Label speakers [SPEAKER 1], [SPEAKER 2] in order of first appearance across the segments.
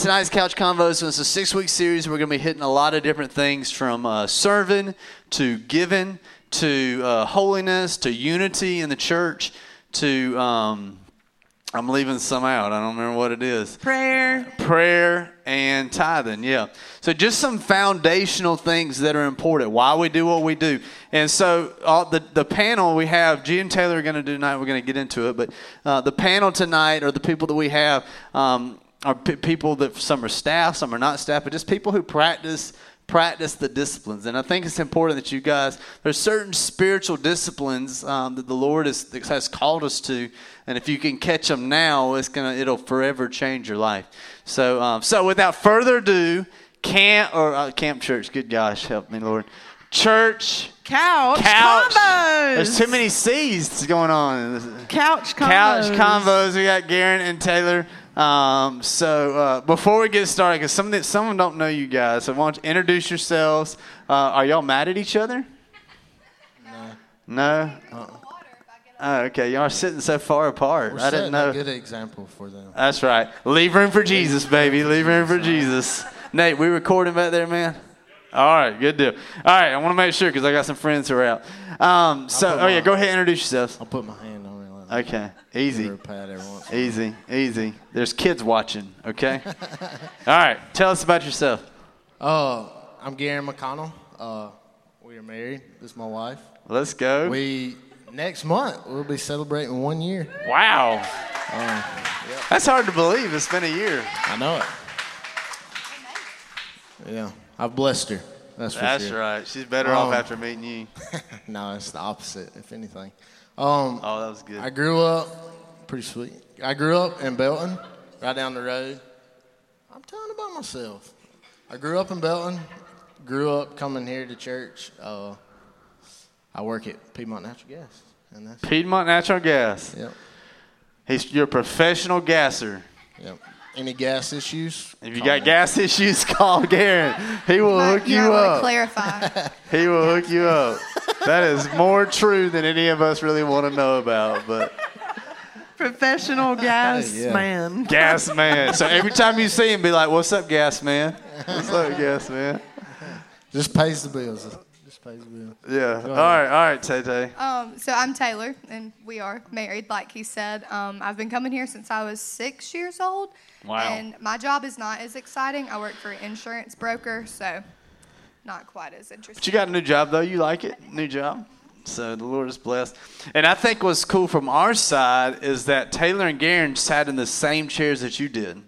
[SPEAKER 1] Tonight's Couch Convos is a six week series. We're going to be hitting a lot of different things from uh, serving to giving to uh, holiness to unity in the church to, um, I'm leaving some out. I don't remember what it is.
[SPEAKER 2] Prayer.
[SPEAKER 1] Prayer and tithing, yeah. So just some foundational things that are important. Why we do what we do. And so all the the panel we have, G and Taylor are going to do tonight. We're going to get into it, but uh, the panel tonight or the people that we have um, are p- people that some are staff, some are not staff, but just people who practice practice the disciplines. And I think it's important that you guys, there's certain spiritual disciplines um, that the Lord is, has called us to. And if you can catch them now, it's gonna, it'll forever change your life. So, um, so without further ado, camp or uh, camp church. Good gosh, help me, Lord. Church.
[SPEAKER 2] Couch.
[SPEAKER 1] Couch.
[SPEAKER 2] Combos.
[SPEAKER 1] There's too many C's going on.
[SPEAKER 2] Couch combos.
[SPEAKER 1] Couch combos. We got Garen and Taylor. Um, so uh, before we get started, because some of the, some of them don't know you guys, so why don't you introduce yourselves? Uh, are y'all mad at each other? No. No. Oh, okay. Y'all are sitting so far apart.
[SPEAKER 3] We're
[SPEAKER 1] I didn't know.
[SPEAKER 3] a good example for them.
[SPEAKER 1] That's right. Leave room for Jesus, baby. Leave room for Jesus. Nate, we recording back there, man? All right, good deal. All right, I want to make sure because I got some friends who are out. Um, so, oh yeah, go ahead and introduce yourselves.
[SPEAKER 3] I'll put my hand on it. Like
[SPEAKER 1] Okay, easy.
[SPEAKER 3] Give her a pat every once
[SPEAKER 1] Easy, easy. There's kids watching, okay? All right, tell us about yourself.
[SPEAKER 3] Uh, I'm Gary McConnell. Uh, we are married. This is my wife.
[SPEAKER 1] Let's go.
[SPEAKER 3] We next month we'll be celebrating one year.
[SPEAKER 1] wow. That's hard to believe. It's been a year.
[SPEAKER 3] I know it. Yeah, I've blessed her. That's for
[SPEAKER 1] That's
[SPEAKER 3] sure.
[SPEAKER 1] right. She's better off
[SPEAKER 3] Um,
[SPEAKER 1] after meeting you.
[SPEAKER 3] no, it's the opposite, if anything. Um,
[SPEAKER 1] Oh, that was good.
[SPEAKER 3] I grew up pretty sweet. I grew up in Belton, right down the road. I'm telling about myself. I grew up in Belton. Grew up coming here to church. Uh, I work at Piedmont Natural Gas, and that's
[SPEAKER 1] Piedmont Natural Gas.
[SPEAKER 3] yep,
[SPEAKER 1] He's you're a professional gasser.
[SPEAKER 3] yep. Any gas issues?
[SPEAKER 1] If you got
[SPEAKER 3] me.
[SPEAKER 1] gas issues, call Garen. He will
[SPEAKER 4] Might-
[SPEAKER 1] hook you
[SPEAKER 4] might wanna
[SPEAKER 1] up.
[SPEAKER 4] Clarify.
[SPEAKER 1] He will hook you up. That is more true than any of us really want to know about. But
[SPEAKER 2] Professional gas
[SPEAKER 3] Yeah.
[SPEAKER 2] man.
[SPEAKER 1] gas man. So every time you see him, be like, "What's up, gas man? What's up, gas man?"
[SPEAKER 3] just pays the bills. Just pays the bills.
[SPEAKER 1] Yeah. All right. All right, Tay Tay.
[SPEAKER 4] um, so I'm Taylor, and we are married, like he said. Um, I've been coming here since I was six years old.
[SPEAKER 1] Wow.
[SPEAKER 4] And my job is not as exciting. I work for an insurance broker, so not quite as interesting.
[SPEAKER 1] But you got a new job though. You like it? New job. So the Lord is blessed. And I think what's cool from our side is that Taylor and Garen sat in the same chairs that you did.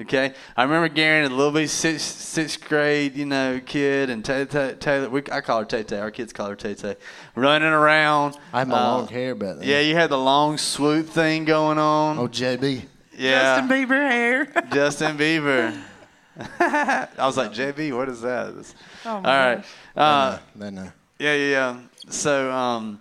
[SPEAKER 1] Okay, I remember Garen, a little bit sixth, sixth grade, you know, kid, and Tay- Tay- Taylor. We, I call her Tay Tay. Our kids call her Tay Tay. Running around.
[SPEAKER 3] I had my
[SPEAKER 1] Uh,
[SPEAKER 3] long hair back then.
[SPEAKER 1] Yeah, you had the long swoop thing going on.
[SPEAKER 3] Oh, JB.
[SPEAKER 1] yeah,
[SPEAKER 2] Justin Bieber hair.
[SPEAKER 1] Justin Bieber. I was like, JB, what is that?
[SPEAKER 2] Oh
[SPEAKER 1] All
[SPEAKER 2] my
[SPEAKER 1] right. Uh,
[SPEAKER 3] Then, uh,
[SPEAKER 1] yeah, yeah, yeah. So, um,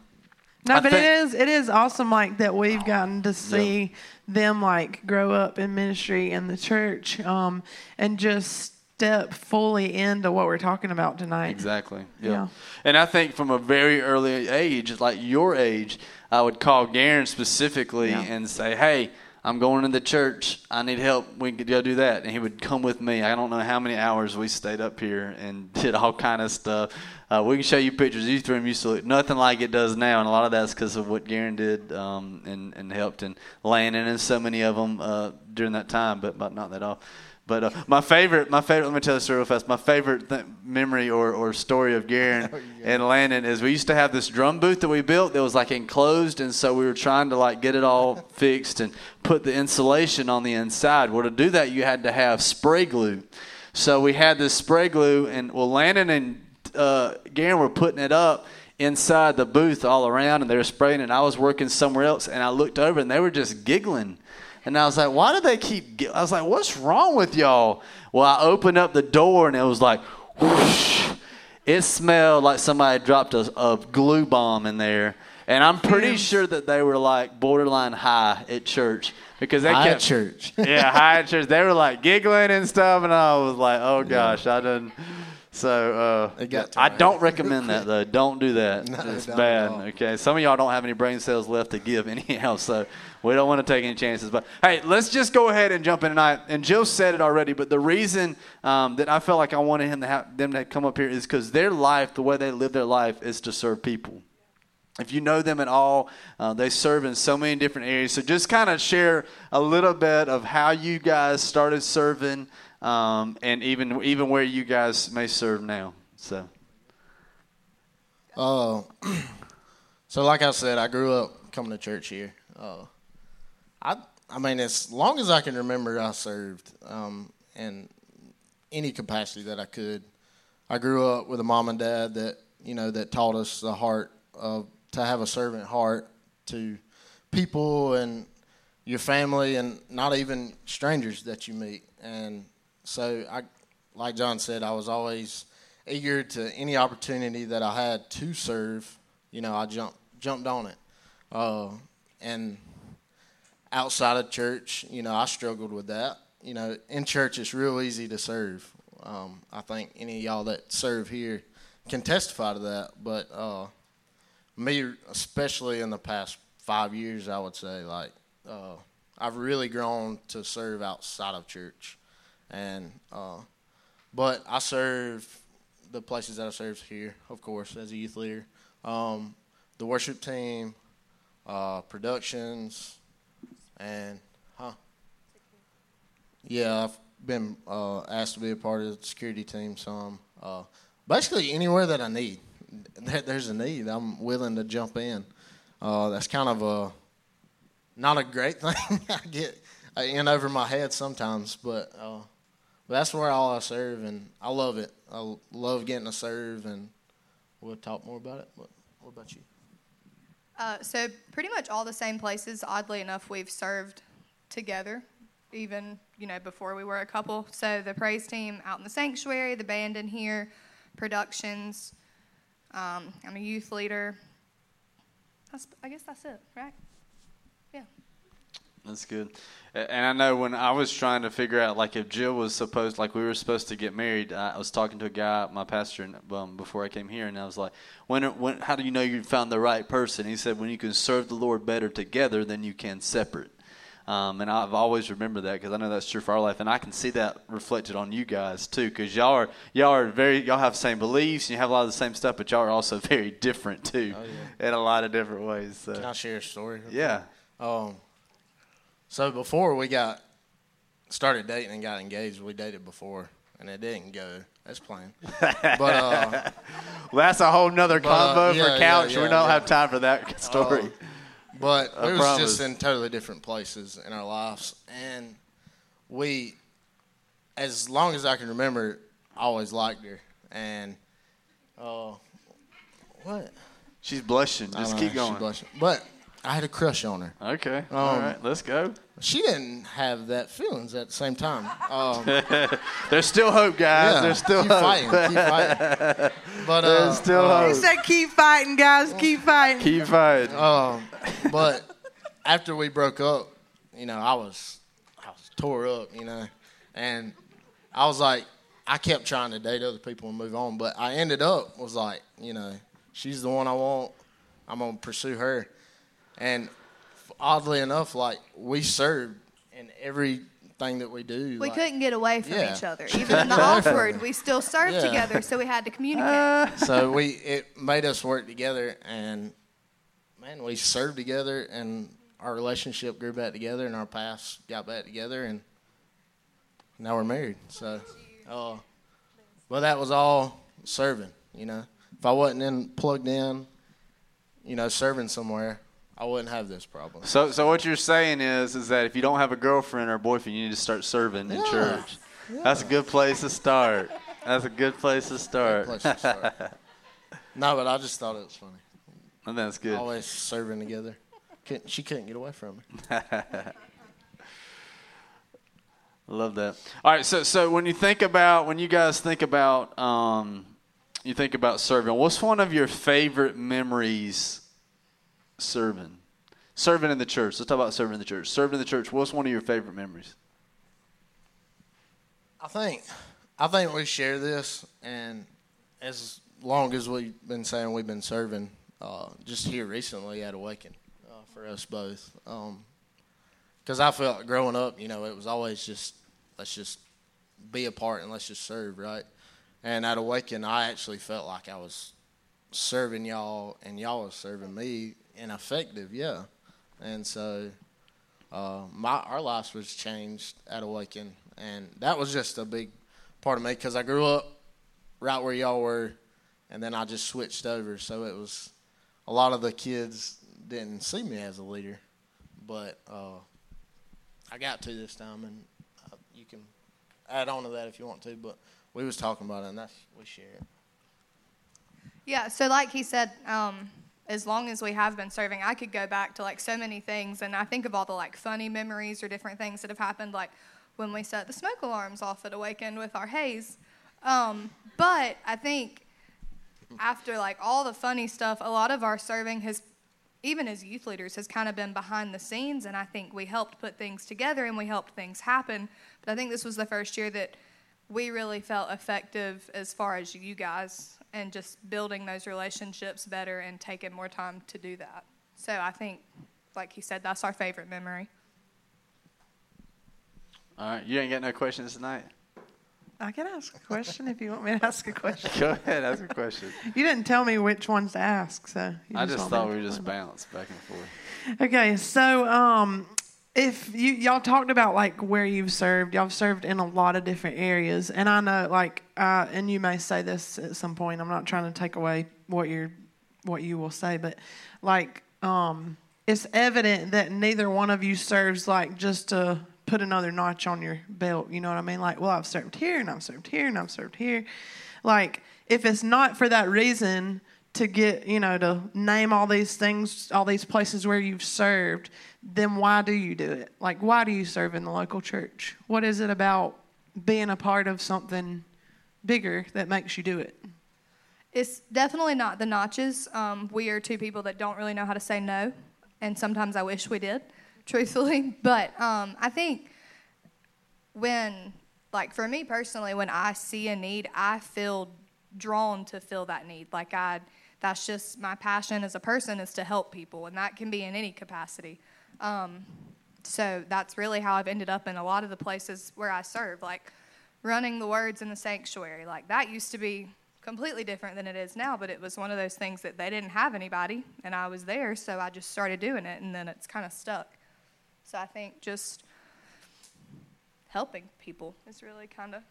[SPEAKER 2] No,
[SPEAKER 1] I
[SPEAKER 2] but
[SPEAKER 1] think-
[SPEAKER 2] it is it is awesome like that we've gotten to see them like grow up in ministry in the church um, and just step fully into what we're talking about tonight.
[SPEAKER 1] Exactly. Yeah.
[SPEAKER 2] Yeah.
[SPEAKER 1] And I think from a very early age, like your age, I would call Garen specifically
[SPEAKER 2] Yeah.
[SPEAKER 1] and say, "Hey, I'm going to the church. I need help. We could go do that." And he would come with me. I don't know how many hours we stayed up here and did all kind of stuff. Uh, we can show you pictures. Youth room used to look nothing like it does now, and a lot of that's because of what Garen did um, and and helped in Landon and so many of them uh, during that time, but but not that all. But uh, my favorite, my favorite. Let me tell you a story real fast. My favorite th- memory or, or story of Garen and Landon is we used to have this drum booth that we built that was like enclosed, and so we were trying to like get it all fixed and put the insulation on the inside. Well, to do that, you had to have spray glue. So we had this spray glue, and well, Landon and uh, Garen were putting it up inside the booth all around, and they were spraying. it, And I was working somewhere else, and I looked over, and they were just giggling. And I was like, why do they keep? gi-" I was like, what's wrong with y'all? Well, I opened up the door, and it was like, whoosh. It smelled like somebody dropped a, a glue bomb in there. And I'm pretty sure that they were like borderline high at church because they
[SPEAKER 3] high
[SPEAKER 1] kept
[SPEAKER 3] church.
[SPEAKER 1] yeah, high at church. They were like giggling and stuff, and I was like, "Oh gosh, I done." So uh, I don't recommend that though. Don't do that.
[SPEAKER 3] No,
[SPEAKER 1] it's bad. Okay. Some of y'all don't have any brain cells left to give anyhow, so we don't want to take any chances. But hey, let's just go ahead and jump in tonight. And Jill said it already, but the reason um, that I felt like I wanted him to have them to come up here is because their life, the way they live their life, is to serve people. If you know them at all, uh, they serve in so many different areas. So just kind of share a little bit of how you guys started serving, um, and even even where you guys may serve now. So
[SPEAKER 3] Uh, so like I said, I grew up coming to church here. Uh, I I mean, as long as I can remember, I served um, in any capacity that I could. I grew up with a mom and dad that you know that taught us the heart of to have a servant heart to people and your family and not even strangers that you meet. And so I, like John said, I was always eager to any opportunity that I had to serve. You know, I jumped jumped on it. Uh, and outside of church, you know, I struggled with that. You know, in church, it's real easy to serve. Um, I think any of y'all that serve here can testify to that. But uh, me, especially in the past five years, I would say, like, uh, I've really grown to serve outside of church. And, uh, but I serve the places that I serve here, of course, as a youth leader. Um, the worship team, uh, productions, and huh? Yeah, I've been uh, asked to be a part of the security team. Some, uh, basically anywhere that I need, there's a need, I'm willing to jump in. Uh, that's kind of a not a great thing. I get in over my head sometimes, but uh, but that's where all I serve, and I love it. I love getting to serve, and we'll talk more about it. What, what about you?
[SPEAKER 4] Uh, so pretty much all the same places. Oddly enough, we've served together, even you know before we were a couple. So the praise team out in the sanctuary, the band in here, productions. Um, I'm a youth leader. That's, I guess that's it, right? Yeah.
[SPEAKER 1] That's good. And I know when I was trying to figure out, like, if Jill was supposed, like, we were supposed to get married, I was talking to a guy, my pastor, um, before I came here, and I was like, when, when, how do you know you found the right person? He said, when you can serve the Lord better together than you can separate. Um, and I've always remembered that because I know that's true for our life, and I can see that reflected on you guys too. Because y'all are y'all are very y'all have the same beliefs, and you have a lot of the same stuff, but y'all are also very different too, in a lot of different ways. So.
[SPEAKER 3] Can I share a story?
[SPEAKER 1] Yeah.
[SPEAKER 3] Um, so before we got started dating and got engaged, we dated before, and it didn't go as planned. but uh,
[SPEAKER 1] Well, that's a whole nother
[SPEAKER 3] But, uh, yeah,
[SPEAKER 1] for couch.
[SPEAKER 3] yeah,
[SPEAKER 1] we don't
[SPEAKER 3] yeah.
[SPEAKER 1] have time for that story.
[SPEAKER 3] Um, but
[SPEAKER 1] I
[SPEAKER 3] we was just in totally different places in our lives, and we, as long as I can remember, I always liked her, and uh, what?
[SPEAKER 1] She's blushing. Just keep
[SPEAKER 3] know,
[SPEAKER 1] going.
[SPEAKER 3] blushing. But I had a crush on her.
[SPEAKER 1] Okay. All
[SPEAKER 3] Um,
[SPEAKER 1] right. Let's go.
[SPEAKER 3] She didn't have that feelings at the same time. Um,
[SPEAKER 1] There's still hope, guys.
[SPEAKER 3] yeah,
[SPEAKER 1] There's still
[SPEAKER 3] keep
[SPEAKER 1] hope.
[SPEAKER 3] fighting, keep fighting. But uh,
[SPEAKER 1] There's still
[SPEAKER 3] uh,
[SPEAKER 2] He
[SPEAKER 1] hope.
[SPEAKER 2] said, "Keep fighting, guys. Keep fighting."
[SPEAKER 1] Keep fighting.
[SPEAKER 3] Um, but after we broke up, you know, I was I was tore up, you know, and I was like, I kept trying to date other people and move on, but I ended up was like, you know, she's the one I want. I'm gonna pursue her, and oddly enough, like we served in everything that we do.
[SPEAKER 4] We
[SPEAKER 3] like-
[SPEAKER 4] couldn't get away from
[SPEAKER 3] Yeah.
[SPEAKER 4] each other. Even in the awkward, we still served
[SPEAKER 3] Yeah.
[SPEAKER 4] together, so we had to communicate.
[SPEAKER 3] so we it made us work together and man we served together and our relationship grew back together and our paths got back together and now we're married so uh, well that was all serving you know if i wasn't in plugged in you know serving somewhere i wouldn't have this problem
[SPEAKER 1] So, so what you're saying is, is that if you don't have a girlfriend or boyfriend, you need to start serving in
[SPEAKER 3] Yeah.
[SPEAKER 1] church. That's a good place to start. That's a good place to start.
[SPEAKER 3] Place to start. no but i just thought it was funny
[SPEAKER 1] And that's good.
[SPEAKER 3] always serving together couldn't, she couldn't get away from me
[SPEAKER 1] I love that. All right, so so when you think about when you guys think about um, you think about serving, what's one of your favorite memories serving? Serving in the church. Let's talk about serving in the church. Serving in the church. What's one of your favorite memories?
[SPEAKER 3] I think I think we share this, and as long as we've been saying we've been serving, uh, just here recently at Awaken uh, for us both. Because I felt growing up, you know, it was always just let's just be a part and let's just serve, right? And at Awaken, I actually felt like I was serving y'all and y'all was serving me and effective, yeah. And so uh, my our lives was changed at Awaken, and that was just a big part of me because I grew up right where y'all were, and then I just switched over. So it was a lot of the kids didn't see me as a leader, but uh, I got to this time, and uh, you can add on to that if you want to. But we was talking about it, and that's we share it.
[SPEAKER 4] Yeah, so like he said, um, as long as we have been serving, I could go back to like so many things, and I think of all the like funny memories or different things that have happened, like when we set the smoke alarms off at Awaken with our haze. Um, but I think after like all the funny stuff, a lot of our serving has, even as youth leaders, has kind of been behind the scenes, and I think we helped put things together and we helped things happen. But I think this was the first year that we really felt effective as far as you guys and just building those relationships better and taking more time to do that. So I think, like he said, that's our favorite memory.
[SPEAKER 1] All right, you ain't got no questions tonight.
[SPEAKER 2] I can ask a question if you want me to ask a question.
[SPEAKER 1] Go ahead, ask a question.
[SPEAKER 2] You didn't tell me which ones to ask, so you
[SPEAKER 1] I just
[SPEAKER 2] want
[SPEAKER 1] thought we
[SPEAKER 2] to
[SPEAKER 1] just
[SPEAKER 2] find
[SPEAKER 1] bounce back and forth.
[SPEAKER 2] Okay, so um, if you y'all talked about like where you've served, y'all served in a lot of different areas, and I know like uh, and you may say this at some point. I'm not trying to take away what you're what you will say, but like um, it's evident that neither one of you serves like just to put another notch on your belt. You know what I mean? Like, well, I've served here and I've served here and I've served here. Like, if it's not for that reason to get, you know, to name all these things, all these places where you've served, then why do you do it? Like, why do you serve in the local church? What is it about being a part of something bigger that makes you do it?
[SPEAKER 4] It's definitely not the notches. Um, we are two people that don't really know how to say no, and sometimes I wish we did, truthfully. But um, I think when, like for me personally, when I see a need, I feel drawn to fill that need. Like I, that's just my passion as a person is to help people, and that can be in any capacity. Um, so that's really how I've ended up in a lot of the places where I serve, like running the words in the sanctuary. Like that used to be completely different than it is now, but it was one of those things that they didn't have anybody, and I was there, so I just started doing it, and then it's kind of stuck. So I think just helping people is really kind of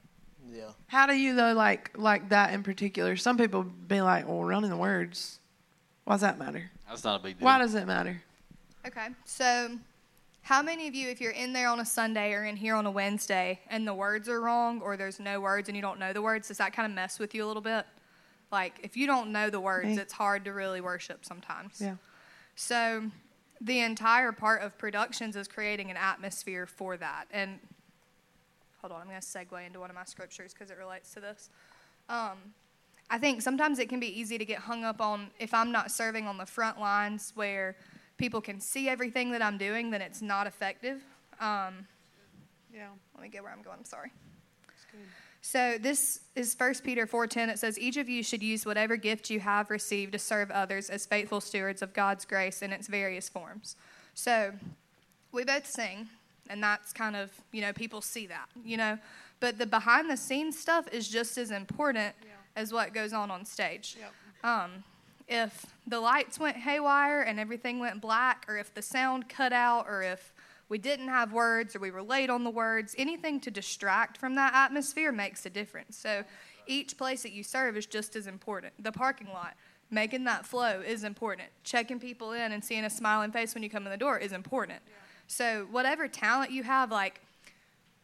[SPEAKER 3] Yeah.
[SPEAKER 2] How do you though like like that in particular? Some people be like, "Well, running the words, why does that matter?
[SPEAKER 1] That's not a big deal.
[SPEAKER 2] Why does it matter?"
[SPEAKER 4] Okay, so how many of you, if you're in there on a Sunday or in here on a Wednesday and the words are wrong or there's no words and you don't know the words, does that kind of mess with you a little bit? Like, if you don't know the words,
[SPEAKER 2] Me.
[SPEAKER 4] it's hard to really worship sometimes.
[SPEAKER 2] Yeah.
[SPEAKER 4] So, the entire part of productions is creating an atmosphere for that. And hold on, I'm going to segue into one of my scriptures because it relates to this. Um, I think sometimes it can be easy to get hung up on if I'm not serving on the front lines where people can see everything that I'm doing, then it's not effective. Um,
[SPEAKER 2] Yeah.
[SPEAKER 4] let me get where I'm going. I'm sorry. So this is 1 Peter 4:10. It says, "Each of you should use whatever gift you have received to serve others as faithful stewards of God's grace in its various forms." So we both sing, and that's kind of you know people see that you know, but the behind the scenes stuff is just as important as what goes on on stage. Um, if the lights went haywire and everything went black, or if the sound cut out, or if we didn't have words or we were late on the words, anything to distract from that atmosphere makes a difference. So each place that you serve is just as important. The parking lot, making that flow is important. Checking people in and seeing a smiling face when you come in the door is important. So whatever talent you have, like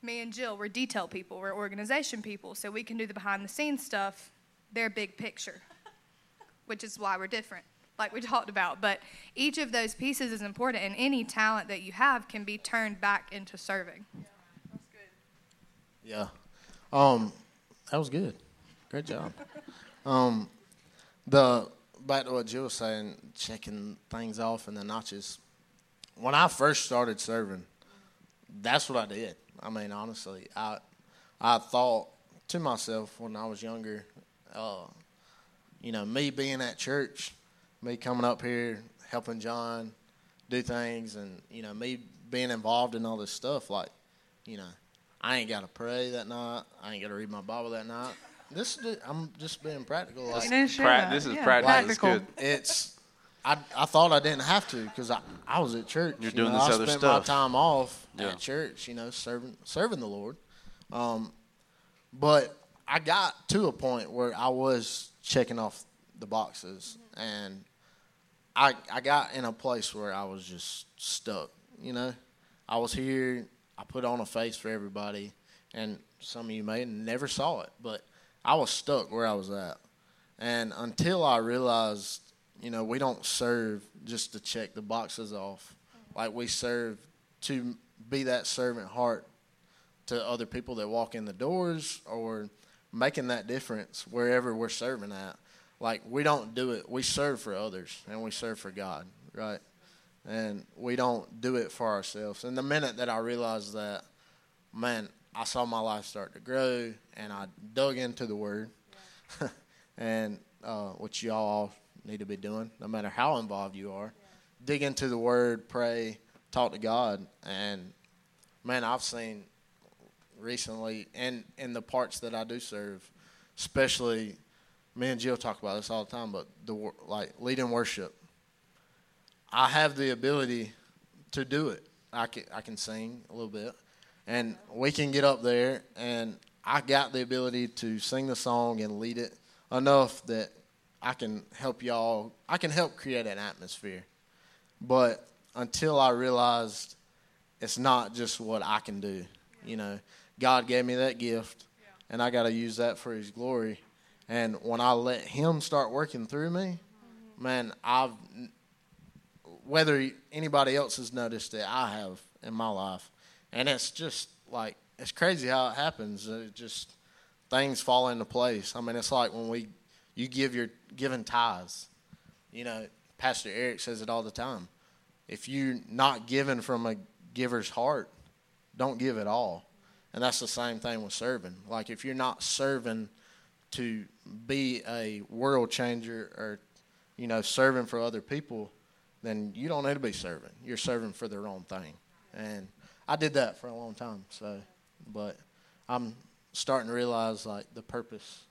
[SPEAKER 4] me and Jill, we're detail people, we're organization people, so we can do the behind the scenes stuff. They're big picture which is why we're different, like we talked about. But each of those pieces is important, and any talent that you have can be turned back into serving.
[SPEAKER 3] Yeah. that's good. Yeah. Um, that was good. Great job. Um, the back to what Jill was saying, checking things off and the notches. When I first started serving, that's what I did. I mean, honestly, I I thought to myself when I was younger, uh, you know, me being at church, me coming up here helping John do things, and you know, me being involved in all this stuff. Like, you know, I ain't got to pray that night. I ain't got to read my Bible that night. This I'm just being practical. Like,
[SPEAKER 2] You need to share
[SPEAKER 1] Prac-
[SPEAKER 2] that.
[SPEAKER 1] this is
[SPEAKER 2] Yeah,
[SPEAKER 1] practical. It's
[SPEAKER 2] practical.
[SPEAKER 1] good.
[SPEAKER 3] it's I, I thought I didn't have to because I, I was at church.
[SPEAKER 1] You're
[SPEAKER 3] you
[SPEAKER 1] doing
[SPEAKER 3] know,
[SPEAKER 1] this
[SPEAKER 3] I
[SPEAKER 1] other
[SPEAKER 3] spent
[SPEAKER 1] stuff.
[SPEAKER 3] my time off
[SPEAKER 1] Yeah.
[SPEAKER 3] at church, you know, serving serving the Lord. Um, but I got to a point where I was checking off the boxes, and I I got in a place where I was just stuck. You know, I was here. I put on a face for everybody, and some of you may never saw it, but I was stuck where I was at. And until I realized, you know, we don't serve just to check the boxes off. Like we serve to be that servant heart to other people that walk in the doors or making that difference wherever we're serving at. Like we don't do it. We serve for others and we serve for God, right? And we don't do it for ourselves. And the minute that I realized that, man, I saw my life start to grow and I dug into the word. and uh, which y'all all need to be doing, no matter how involved you are. Dig into the Word, pray, talk to God, and man, I've seen recently, and in the parts that I do serve, especially me and Jill talk about this all the time, but the like leading worship, I have the ability to do it. I can I can sing a little bit, and we can get up there, and I got the ability to sing the song and lead it enough that I can help y'all. I can help create an atmosphere, but until I realized it's not just what I can do, you know, God gave me that gift, and I got to use that for His glory. And when I let Him start working through me, mm-hmm. man, I've whether anybody else has noticed it, I have in my life, and it's just like it's crazy how it happens. It just things fall into place. I mean, it's like when we you give your giving tithes. You know, Pastor Eric says it all the time. If you're not giving from a giver's heart, don't give at all. And that's the same thing with serving. Like if you're not serving to be a world changer or you know serving for other people, then you don't need to be serving. You're serving for the wrong thing. And I did that for a long time. So, but I'm starting to realize like the purpose,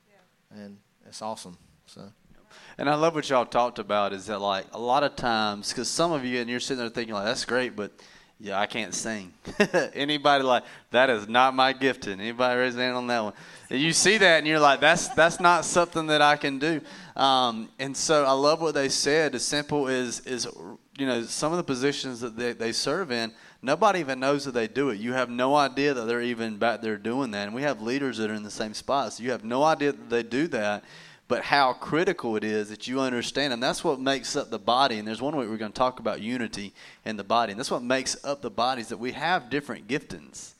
[SPEAKER 3] and it's awesome. So.
[SPEAKER 1] And I love what y'all talked about is that like a lot of times because some of you and you're sitting there thinking like that's great, but yeah, I can't sing. Anybody like that is not my gifting. Anybody raise hand on that one? And you see that and you're like that's that's not something that I can do. Um, and so I love what they said. As simple as is you know some of the positions that they, they serve in. Nobody even knows that they do it. You have no idea that they're even back there doing that. And we have leaders that are in the same spot. So you have no idea that they do that but how critical it is that you understand. And that's what makes up the body. And there's one way we're going to talk about unity in the body. And that's what makes up the bodies that we have different giftings.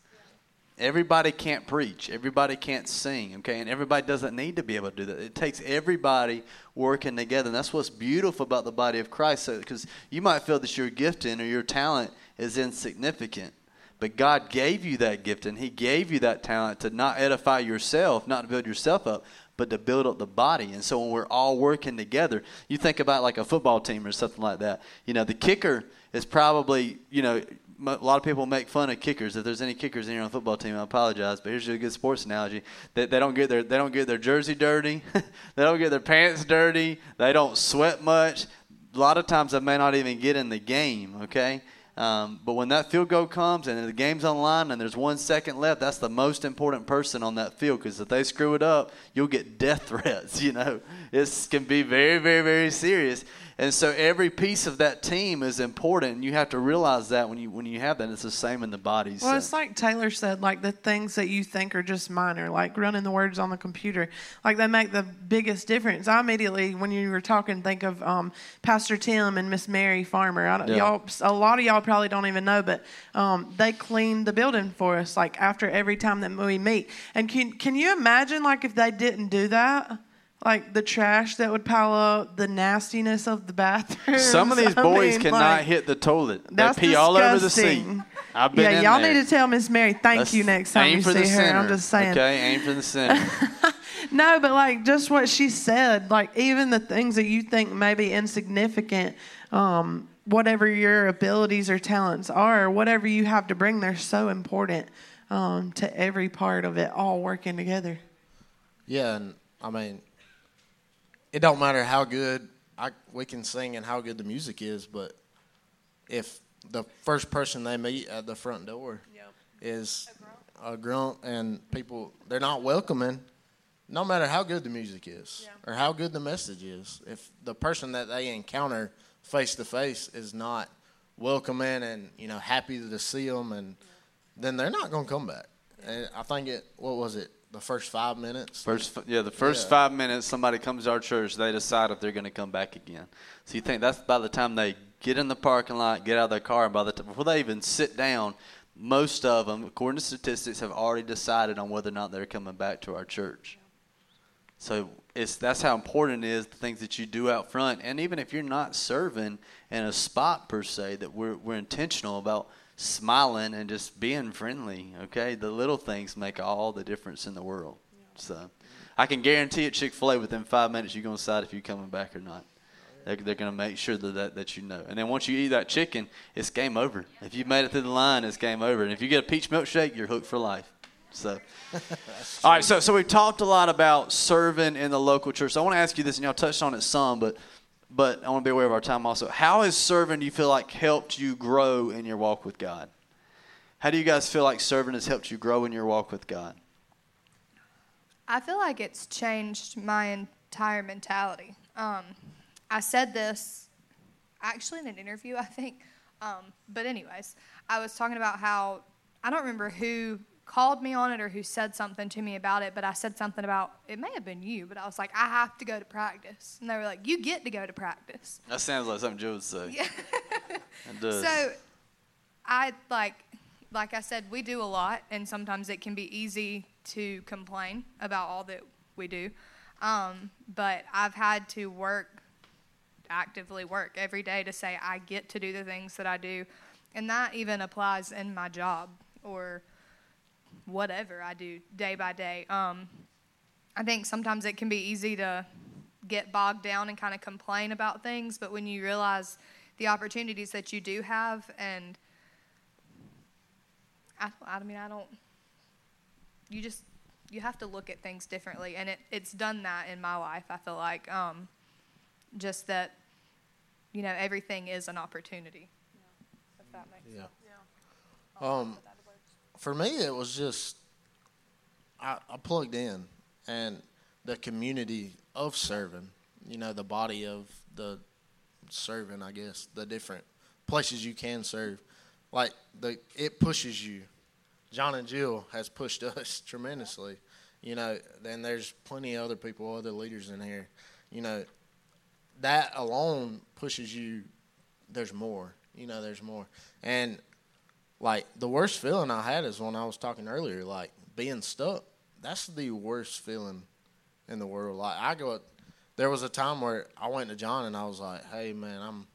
[SPEAKER 1] Everybody can't preach. Everybody can't sing, okay? And everybody doesn't need to be able to do that. It takes everybody working together. And that's what's beautiful about the body of Christ. Because you might feel that your gifting or your talent is insignificant. But God gave you that gift and He gave you that talent to not edify yourself, not to build yourself up, but to build up the body. And so when we're all working together, you think about like a football team or something like that. You know, the kicker is probably, you know, a lot of people make fun of kickers. If there's any kickers in here on the football team, I apologize. But here's a good sports analogy: they, they don't get their they don't get their jersey dirty, they don't get their pants dirty, they don't sweat much. A lot of times they may not even get in the game. Okay, um, but when that field goal comes and the game's on line and there's one second left, that's the most important person on that field because if they screw it up, you'll get death threats. You know, it can be very, very, very serious. And so every piece of that team is important, and you have to realize that when you when you have that, it's the same in the bodies.
[SPEAKER 2] Well,
[SPEAKER 1] so.
[SPEAKER 2] it's like Taylor said, like the things that you think are just minor, like running the words on the computer, like they make the biggest difference. I immediately, when you were talking, think of um, Pastor Tim and Miss Mary Farmer. I
[SPEAKER 1] Yeah.
[SPEAKER 2] y'all, a lot of y'all probably don't even know, but um, they clean the building for us, like after every time that we meet. And can can you imagine, like, if they didn't do that? Like the trash that would pile up, the nastiness of the bathroom.
[SPEAKER 1] Some of these boys cannot hit the toilet. They
[SPEAKER 2] That's
[SPEAKER 1] pee all over the seat.
[SPEAKER 2] disgusting.
[SPEAKER 1] I've been
[SPEAKER 2] Yeah,
[SPEAKER 1] in
[SPEAKER 2] y'all
[SPEAKER 1] there.
[SPEAKER 2] need to tell Miss Mary thank
[SPEAKER 1] Let's
[SPEAKER 2] you next time
[SPEAKER 1] aim
[SPEAKER 2] you
[SPEAKER 1] for
[SPEAKER 2] see
[SPEAKER 1] the
[SPEAKER 2] her.
[SPEAKER 1] center.
[SPEAKER 2] I'm just saying.
[SPEAKER 1] Okay, aim for the center.
[SPEAKER 2] No, but like just what she said, like even the things that you think may be insignificant, um, whatever your abilities or talents are, whatever you have to bring, they're so important um, to every part of it all working together.
[SPEAKER 3] Yeah, and I mean, it don't matter how good I we can sing and how good the music is, but if the first person they meet at the front door is a grunt? and people they're not welcoming, no matter how good the music is or how good the message is, if the person that they encounter face to face is not welcoming and you know happy to see them, and then they're not going to come back. And I think it what was it the first five minutes
[SPEAKER 1] First, yeah, the first
[SPEAKER 3] Yeah.
[SPEAKER 1] five minutes, somebody comes to our church, they decide if they're going to come back again. So you think that's by the time they get in the parking lot, get out of their car, and by the time before they even sit down, most of them, according to statistics, have already decided on whether or not they're coming back to our church. So it's that's how important it is the things that you do out front, and even if you're not serving in a spot per se, that we're we're intentional about smiling and just being friendly. Okay, the little things make all the difference in the world. So I can guarantee at Chick Fil A within five minutes you're gonna decide if you're coming back or not. They're, they're going to make sure that, that that you know. And then once you eat that chicken, it's game over. If you've made it through the line, it's game over. And if you get a peach milkshake, you're hooked for life. So, all right. So, so we've talked a lot about serving in the local church. So I want to ask you this, and y'all touched on it some, but but I want to be aware of our time also. How has serving, do you feel like, helped you grow in your walk with God? How do you guys feel like serving has helped you grow in your walk with God?
[SPEAKER 4] I feel like it's changed my entire mentality. Um, I said this actually in an interview, I think. Um, but, anyways, I was talking about how I don't remember who called me on it or who said something to me about it, but I said something about it may have been you, but I was like, I have to go to practice. And they were like, You get to go to practice.
[SPEAKER 1] That sounds like something Joe would say.
[SPEAKER 4] Yeah.
[SPEAKER 1] It does.
[SPEAKER 4] So, I like, like I said, we do a lot, and sometimes it can be easy to complain about all that we do. Um, but I've had to work, actively work every day to say I get to do the things that I do, and that even applies in my job or whatever I do day by day. Um, I think sometimes it can be easy to get bogged down and kind of complain about things, but when you realize the opportunities that you do have, and I, I mean, I don't, you just, you have to look at things differently, and it, it's done that in my life, I feel like. Um, just that, you know, everything is an opportunity. If that makes
[SPEAKER 3] Yeah.
[SPEAKER 4] sense.
[SPEAKER 3] Um, for me, it was just I, I plugged in, and the community of serving. You know, the body of the serving. I guess the different places you can serve. Like the it pushes you. John and Jill has pushed us tremendously. You know, and there's plenty of other people, other leaders in here. You know, that alone pushes you. There's more. You know, there's more. And like the worst feeling I had is when I was talking earlier, like being stuck. That's the worst feeling in the world. Like I go, there was a time where I went to John and I was like, "Hey man, I'm."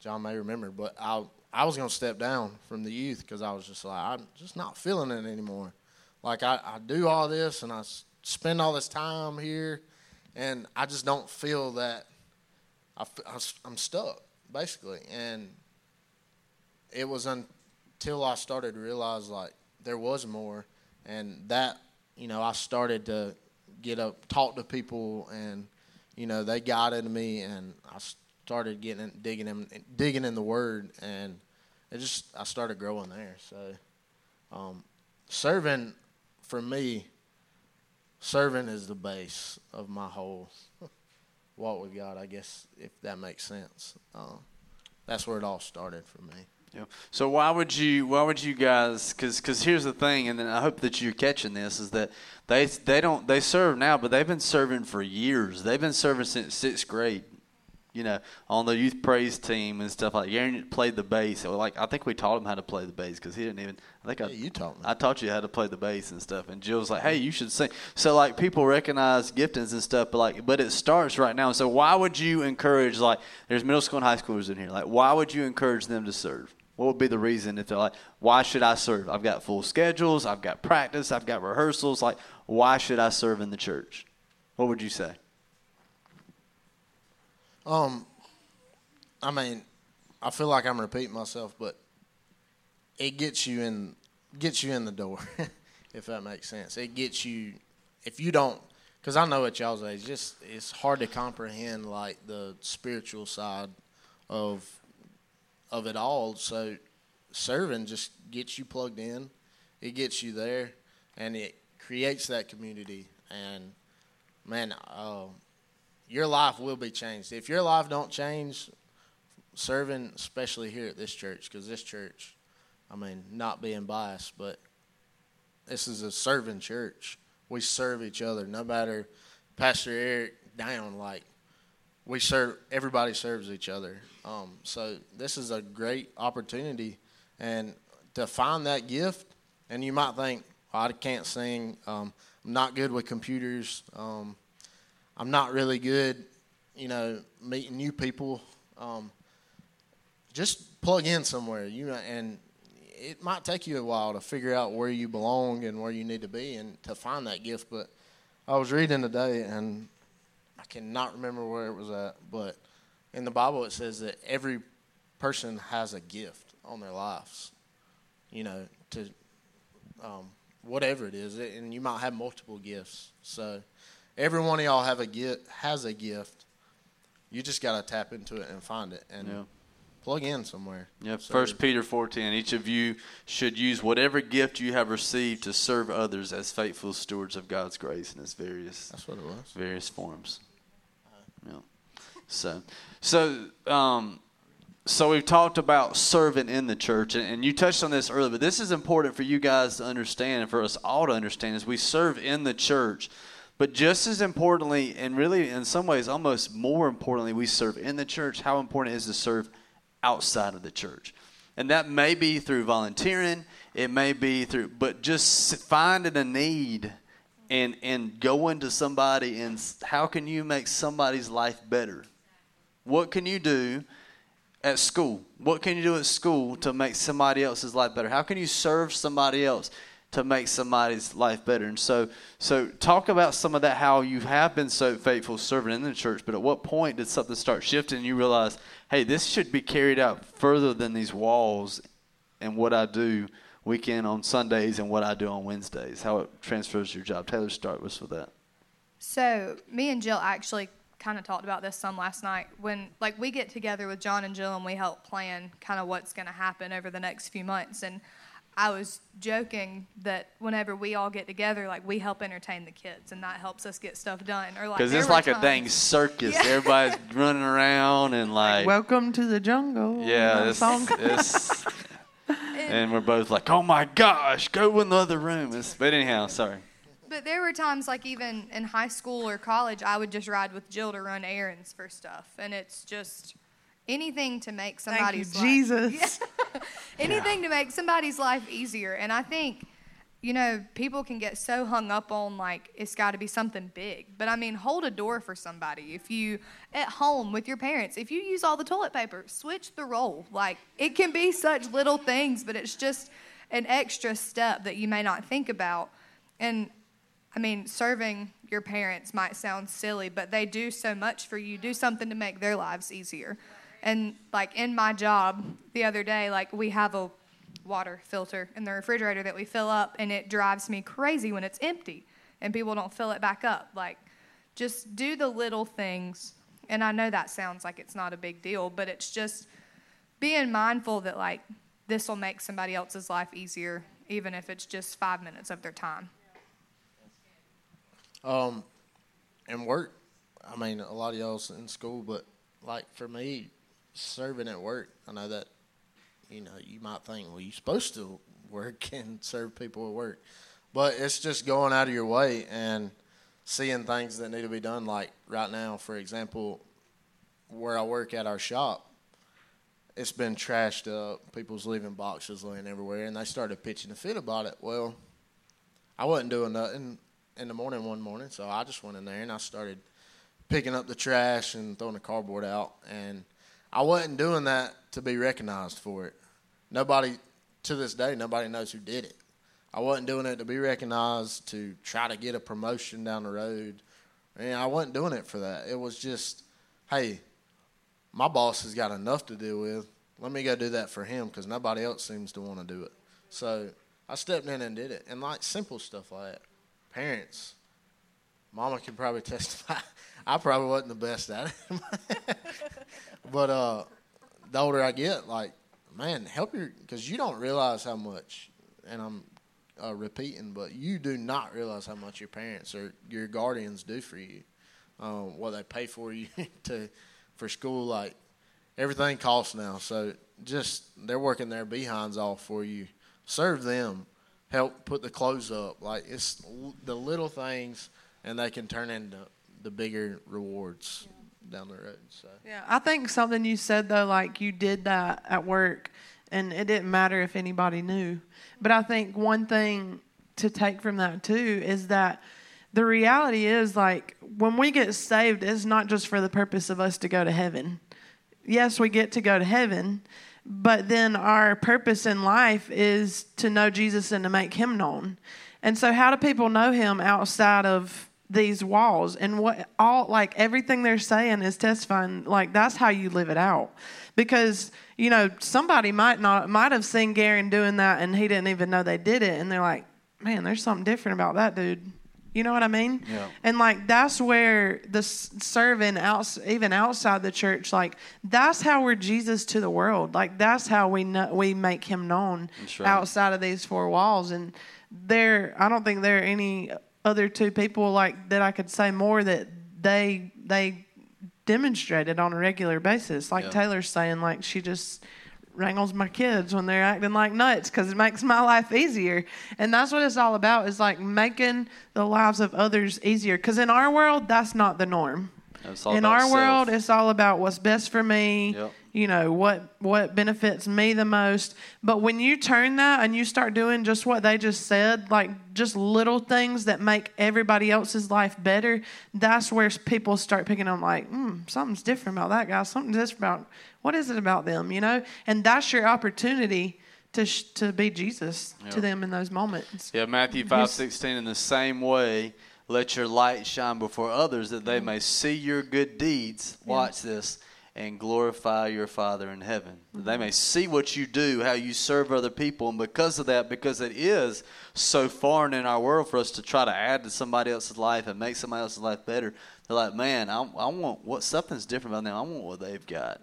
[SPEAKER 3] John may remember, but I I was gonna step down from the youth because I was just like I'm just not feeling it anymore. Like I, I do all this and I spend all this time here, and I just don't feel that. I, I I'm stuck basically, and it was until I started to realize like there was more, and that you know I started to get up, talk to people, and you know they guided me, and I started getting digging in digging in the Word, and it just I started growing there. So um, serving for me, serving is the base of my whole walk with God. I guess if that makes sense. Um, that's where it all started for me.
[SPEAKER 1] Yeah. So why would you why would you guys cuz cuz here's the thing and then I hope that you're catching this is that they they don't they serve now but they've been serving for years. They've been serving since 6th grade. you know, on the youth praise team and stuff like. Aaron played the bass. So like I think we taught him how to play the bass because he didn't even. I think I
[SPEAKER 3] you taught me.
[SPEAKER 1] I taught you how to play the bass and stuff. And Jill was like, "Hey, you should sing." So like people recognize giftings and stuff, but like, but it starts right now. So why would you encourage like? There's middle school and high schoolers in here. Like, why would you encourage them to serve? What would be the reason if they're like, "Why should I serve? I've got full schedules. I've got practice. I've got rehearsals. Like, why should I serve in the church?" What would you say?
[SPEAKER 3] Um, I mean, I feel like I'm repeating myself, but it gets you in gets you in the door, if that makes sense. It gets you if you don't, because I know at y'all's age, just it's hard to comprehend like the spiritual side of of it all. So serving just gets you plugged in, it gets you there, and it creates that community. And man, uh, your life will be changed. If your life don't change, serving, especially here at this church, because this church, I mean, not being biased, but this is a serving church. We serve each other. No matter Pastor Eric down, like we serve. Everybody serves each other. Um, so this is a great opportunity, and to find that gift. And you might think, I can't sing. Um, I'm not good with computers. Um, I'm not really good, you know, meeting new people. Um, just plug in somewhere, you know, and it might take you a while to figure out where you belong and where you need to be and to find that gift. But I was reading today, and I cannot remember where it was at, but in the Bible it says that every person has a gift on their lives, you know, to um, whatever it is, and you might have multiple gifts. So every one of y'all have a gift, has a gift. You just got to tap into it and find it and
[SPEAKER 1] Yeah.
[SPEAKER 3] plug in somewhere.
[SPEAKER 1] Yep.
[SPEAKER 3] So-
[SPEAKER 1] First Peter four ten. Each of you should use whatever gift you have received to serve others as faithful stewards of God's grace in its various
[SPEAKER 3] That's what it was.
[SPEAKER 1] various forms. Yeah. So, so, um, so we've talked about serving in the church, and, and you touched on this earlier, but this is important for you guys to understand and for us all to understand is we serve in the church. But just as importantly, and really in some ways almost more importantly, we serve in the church, how important it is to serve outside of the church. And that may be through volunteering, it may be through, but just finding a need and and going to somebody and how can you make somebody's life better? What can you do at school? What can you do at school to make somebody else's life better? How can you serve somebody else to make somebody's life better? And so so talk about some of that how you have been so faithful serving in the church, but at what point did something start shifting and you realize, hey, this should be carried out further than these walls and what I do weekend on Sundays and what I do on Wednesdays, how it transfers your job. Taylor, start with with that.
[SPEAKER 4] So me and Jill actually kind of talked about this some last night. When like we get together with John and Jill and we help plan kind of what's going to happen over the next few months. And I was joking that whenever we all get together, like we help entertain the kids, and that helps us get stuff done. Or like
[SPEAKER 1] Because it's
[SPEAKER 4] were
[SPEAKER 1] like a
[SPEAKER 4] times-
[SPEAKER 1] dang circus.
[SPEAKER 4] Yeah.
[SPEAKER 1] Everybody's running around and like,
[SPEAKER 2] Welcome to the jungle.
[SPEAKER 1] yeah,
[SPEAKER 2] That
[SPEAKER 1] it's,
[SPEAKER 2] song.
[SPEAKER 1] it's, and we're both like, oh my gosh, go in the other room. It's, but anyhow, sorry.
[SPEAKER 4] But there were times, like even in high school or college, I would just ride with Jill to run errands for stuff, and it's just anything to make
[SPEAKER 2] Thank you,
[SPEAKER 4] life,
[SPEAKER 2] Jesus.
[SPEAKER 4] anything to make somebody's life easier. And I think, you know, people can get so hung up on like it's got to be something big. But I mean, hold a door for somebody. If you at home with your parents, if you use all the toilet paper, switch the roll. Like it can be such little things, but it's just an extra step that you may not think about. And I mean, serving your parents might sound silly, but they do so much for you. Do something to make their lives easier. And like in my job the other day, like we have a water filter in the refrigerator that we fill up, and it drives me crazy when it's empty and people don't fill it back up. Like, just do the little things. And I know that sounds like it's not a big deal, but it's just being mindful that like this will make somebody else's life easier, even if it's just five minutes of their time.
[SPEAKER 3] Um, and work. I mean, a lot of y'all's in school, but like for me, serving at work, I know that you know you might think, well, you're supposed to work and serve people at work, but it's just going out of your way and seeing things that need to be done. Like right now, for example, where I work at our shop, it's been trashed up. People's leaving boxes laying everywhere, and they started pitching a fit about it. Well, I wasn't doing nothing in the morning one morning, so I just went in there and I started picking up the trash and throwing the cardboard out. And I wasn't doing that to be recognized for it. Nobody, to this day, nobody knows who did it. I wasn't doing it to be recognized, to try to get a promotion down the road. And I wasn't doing it for that. It was just, hey, my boss has got enough to deal with. Let me go do that for him because nobody else seems to want to do it. So I stepped in and did it. And like simple stuff like that. Parents, Mama can probably testify. I probably wasn't the best at it. but uh, the older I get, like, man, help your, because you don't realize how much, and I'm uh, repeating, but you do not realize how much your parents or your guardians do for you. Um, what they pay for you to for school, like everything costs now. So just they're working their behinds off for you. Serve them, help put the clothes up. Like it's the little things, and they can turn into the bigger rewards yeah. Down the road. So
[SPEAKER 2] yeah, I think something you said though, like you did that at work, and it didn't matter if anybody knew. But I think one thing to take from that too is that the reality is like when we get saved, it's not just for the purpose of us to go to heaven. Yes, we get to go to heaven, but then our purpose in life is to know Jesus and to make him known. And so how do people know him outside of these walls and what all like everything they're saying is testifying like that's how you live it out because you know somebody might not might have seen Gary doing that and he didn't even know they did it and they're like man there's something different about that dude you know what I mean?
[SPEAKER 1] Yeah.
[SPEAKER 2] And like that's where the serving out, even outside the church, like that's how we're Jesus to the world. Like that's how we know, we make Him known right. outside of these four walls. And there, I don't think there are any other two people like that I could say more that they they demonstrated on a regular basis. Like yeah. Taylor's saying, like she just wrangles my kids when they're acting like nuts because it makes my life easier. And that's what it's all about is like making the lives of others easier. Because in our world, that's not the norm. In our self. world, it's all about what's best for me. Yep you know what what benefits me the most but when you turn that and you start doing just what they just said like just little things that make everybody else's life better that's where people start picking on like mm, something's different about that guy something's different about what is it about them you know and that's your opportunity to sh- to be jesus yep. to them in those moments
[SPEAKER 1] yeah matthew 5 16 in the same way let your light shine before others that they mm-hmm. may see your good deeds watch this and glorify your Father in heaven. Mm-hmm. They may see what you do, how you serve other people, and because of that, because it is so foreign in our world for us to try to add to somebody else's life and make somebody else's life better, they're like, man, I, I want what something's different about them. I want what they've got.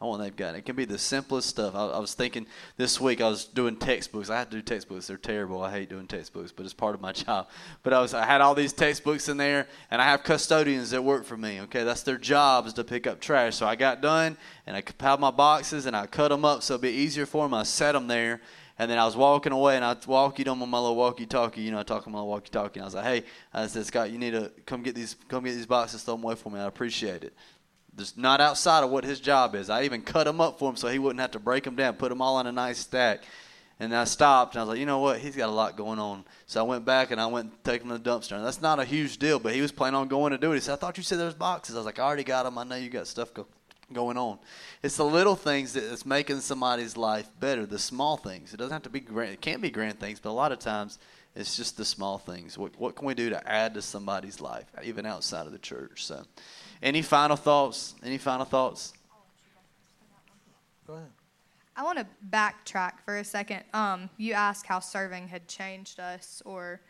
[SPEAKER 1] I want they've got. It can be the simplest stuff. I, I, was thinking this week I was doing textbooks. I have to do textbooks. They're terrible. I hate doing textbooks, but it's part of my job. But I was I had all these textbooks in there, and I have custodians that work for me. Okay, that's their job is to pick up trash. So I got done, and I compiled my boxes, and I cut them up so it'd be easier for them. I set them there. And then I was walking away, and I walkied them on my little walkie-talkie. You know, I talk on my walkie-talkie. I was like, "Hey," I said, "Scott, you need to come get these, come get these boxes, throw them away for me. I appreciate it." Just not outside of what his job is. I even cut them up for him so he wouldn't have to break them down, put them all in a nice stack. And I stopped and I was like, you know what? He's got a lot going on. So I went back and I went and took him to the dumpster. And that's not a huge deal, but he was planning on going to do it. He said, I thought you said there was boxes. I was like, I already got them. I know you got stuff go- going on. It's the little things that's making somebody's life better, the small things. It doesn't have to be grand. It can't be grand things, but a lot of times it's just the small things. What, what can we do to add to somebody's life, even outside of the church? So. Any final thoughts? Any final thoughts?
[SPEAKER 3] Go ahead.
[SPEAKER 4] I want to backtrack for a second. Um, you asked how serving had changed us or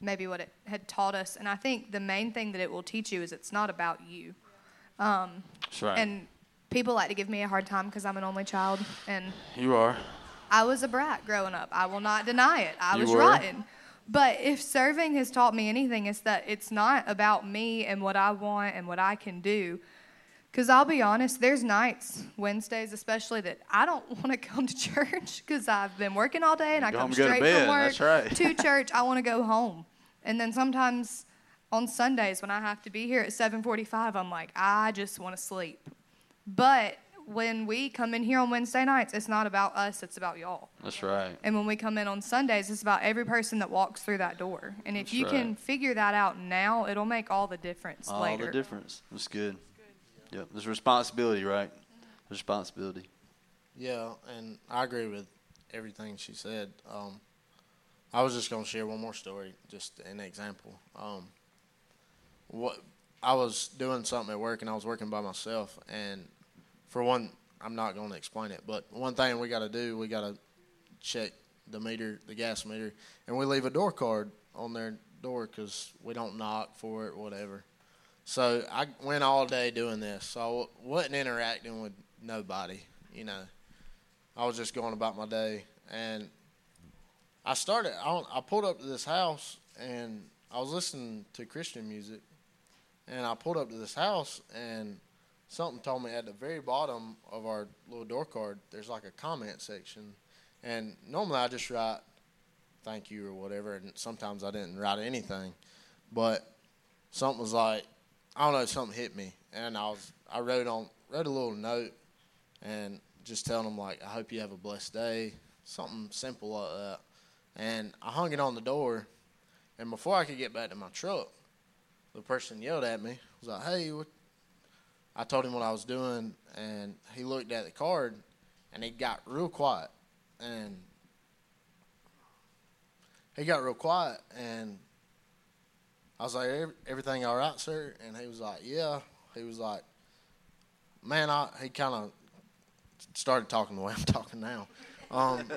[SPEAKER 4] maybe what it had taught us. And I think the main thing that it will teach you is it's not about you. Um,
[SPEAKER 1] That's right.
[SPEAKER 4] And people like to give me a hard time because I'm an only child. And
[SPEAKER 1] you are.
[SPEAKER 4] I was a brat growing up. I will not deny it. I
[SPEAKER 1] you
[SPEAKER 4] was
[SPEAKER 1] were.
[SPEAKER 4] rotten. But if serving has taught me anything, it's that it's not about me and what I want and what I can do. Because I'll be honest, there's nights, Wednesdays especially, that I don't want to come to church because I've been working all day and I come straight from work
[SPEAKER 1] right.
[SPEAKER 4] to church. I want to go home. And then sometimes on Sundays when I have to be here at 7:45, I'm like, I just want to sleep. But when we come in here on Wednesday nights, it's not about us, it's about y'all.
[SPEAKER 1] That's right.
[SPEAKER 4] And when we come in on Sundays, it's about every person that walks through that door. And if
[SPEAKER 1] That's
[SPEAKER 4] you can figure that out now, it'll make all the difference
[SPEAKER 1] All
[SPEAKER 4] later.
[SPEAKER 1] the difference. That's good. Yep. There's responsibility, right? Responsibility.
[SPEAKER 3] Yeah, and I agree with everything she said. Um, I was just gonna share one more story, just an example. Um, what I was doing something at work, and I was working by myself, and for one, I'm not gonna explain it, but one thing we got to do, we got to check the meter, the gas meter, and we leave a door card on their door because we don't knock for it, whatever. So I went all day doing this. So I wasn't interacting with nobody, you know. I was just going about my day, and I started. I pulled up to this house, and I was listening to Christian music, and I pulled up to this house, and something told me at the very bottom of our little door card, there's like a comment section, and normally I just write thank you or whatever, and sometimes I didn't write anything, but something was like, I don't know, something hit me, and I was I wrote on wrote a little note, and just telling them like, I hope you have a blessed day, something simple like that, and I hung it on the door, and before I could get back to my truck, the person yelled at me, was like, hey, what? I told him what I was doing, and he looked at the card, and he got real quiet, and he got real quiet, and I was like, everything all right, sir? And he was like, yeah. He was like, man, I, he kind of started talking the way I'm talking now. Um,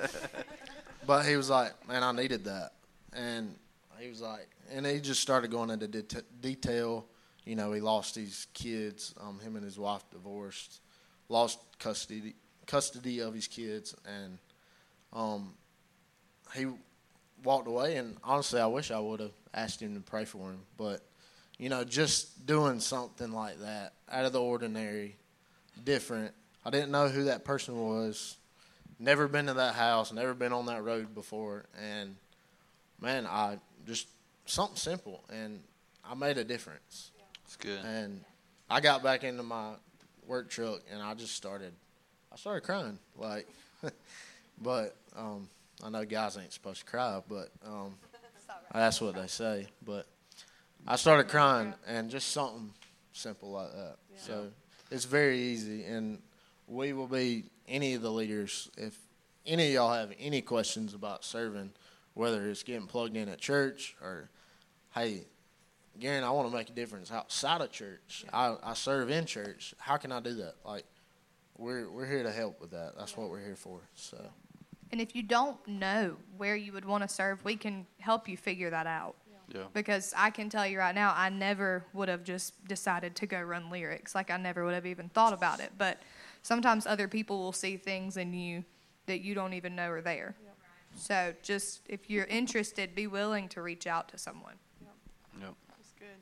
[SPEAKER 3] but he was like, man, I needed that. And he was like, and he just started going into det- detail. You know, he lost his kids. Um, him and his wife divorced, lost custody custody of his kids, and um, he walked away. And honestly, I wish I would have asked him to pray for him. But you know, just doing something like that out of the ordinary, different. I didn't know who that person was. Never been to that house. Never been on that road before. And man, I just something simple, and I made a difference.
[SPEAKER 1] It's good.
[SPEAKER 3] And I got back into my work truck, and I just started. I started crying, like, but um, I know guys ain't supposed to cry, but um, that's what they say. But I started crying, and just something simple like that. So it's very easy, and we will be any of the leaders. If any of y'all have any questions about serving, whether it's getting plugged in at church or, hey, Garen, I want to make a difference outside of church. I, I serve in church. How can I do that? Like, we're we're here to help with that. That's what we're here for. So.
[SPEAKER 4] And if you don't know where you would want to serve, we can help you figure that out.
[SPEAKER 1] Yeah.
[SPEAKER 4] Because I can tell you right now, I never would have just decided to go run lyrics. Like, I never would have even thought about it. But sometimes other people will see things in you that you don't even know are there. So, just if you're interested, be willing to reach out to someone.
[SPEAKER 1] Yep.
[SPEAKER 2] That's good.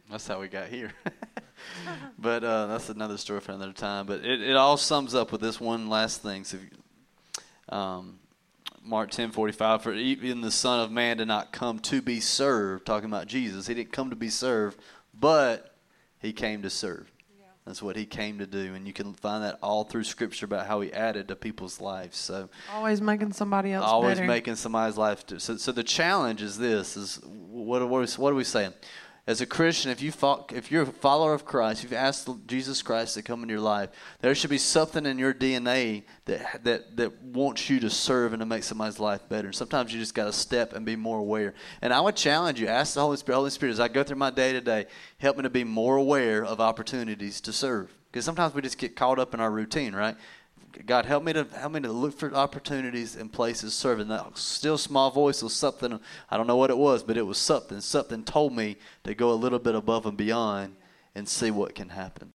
[SPEAKER 1] That's how we got here. but uh, that's another story for another time. But it, it all sums up with this one last thing. So, you, um, Mark ten forty five. For even the Son of Man did not come to be served. Talking about Jesus, he didn't come to be served, but he came to serve. That's what he came to do, and you can find that all through Scripture about how he added to people's lives. So
[SPEAKER 2] Always making somebody else
[SPEAKER 1] always
[SPEAKER 2] better.
[SPEAKER 1] making somebody's life. To, so, so the challenge is this: is what, what, what are we saying? As a Christian, if you if you're a follower of Christ, you've asked Jesus Christ to come into your life, there should be something in your DNA that that that wants you to serve and to make somebody's life better. And sometimes you just got to step and be more aware. And I would challenge you: ask the Holy Spirit, Holy Spirit, as I go through my day to day, help me to be more aware of opportunities to serve. Because sometimes we just get caught up in our routine, right? God help me to help me to look for opportunities and places serving. That still small voice was something I don't know what it was, but it was something. Something told me to go a little bit above and beyond and see what can happen.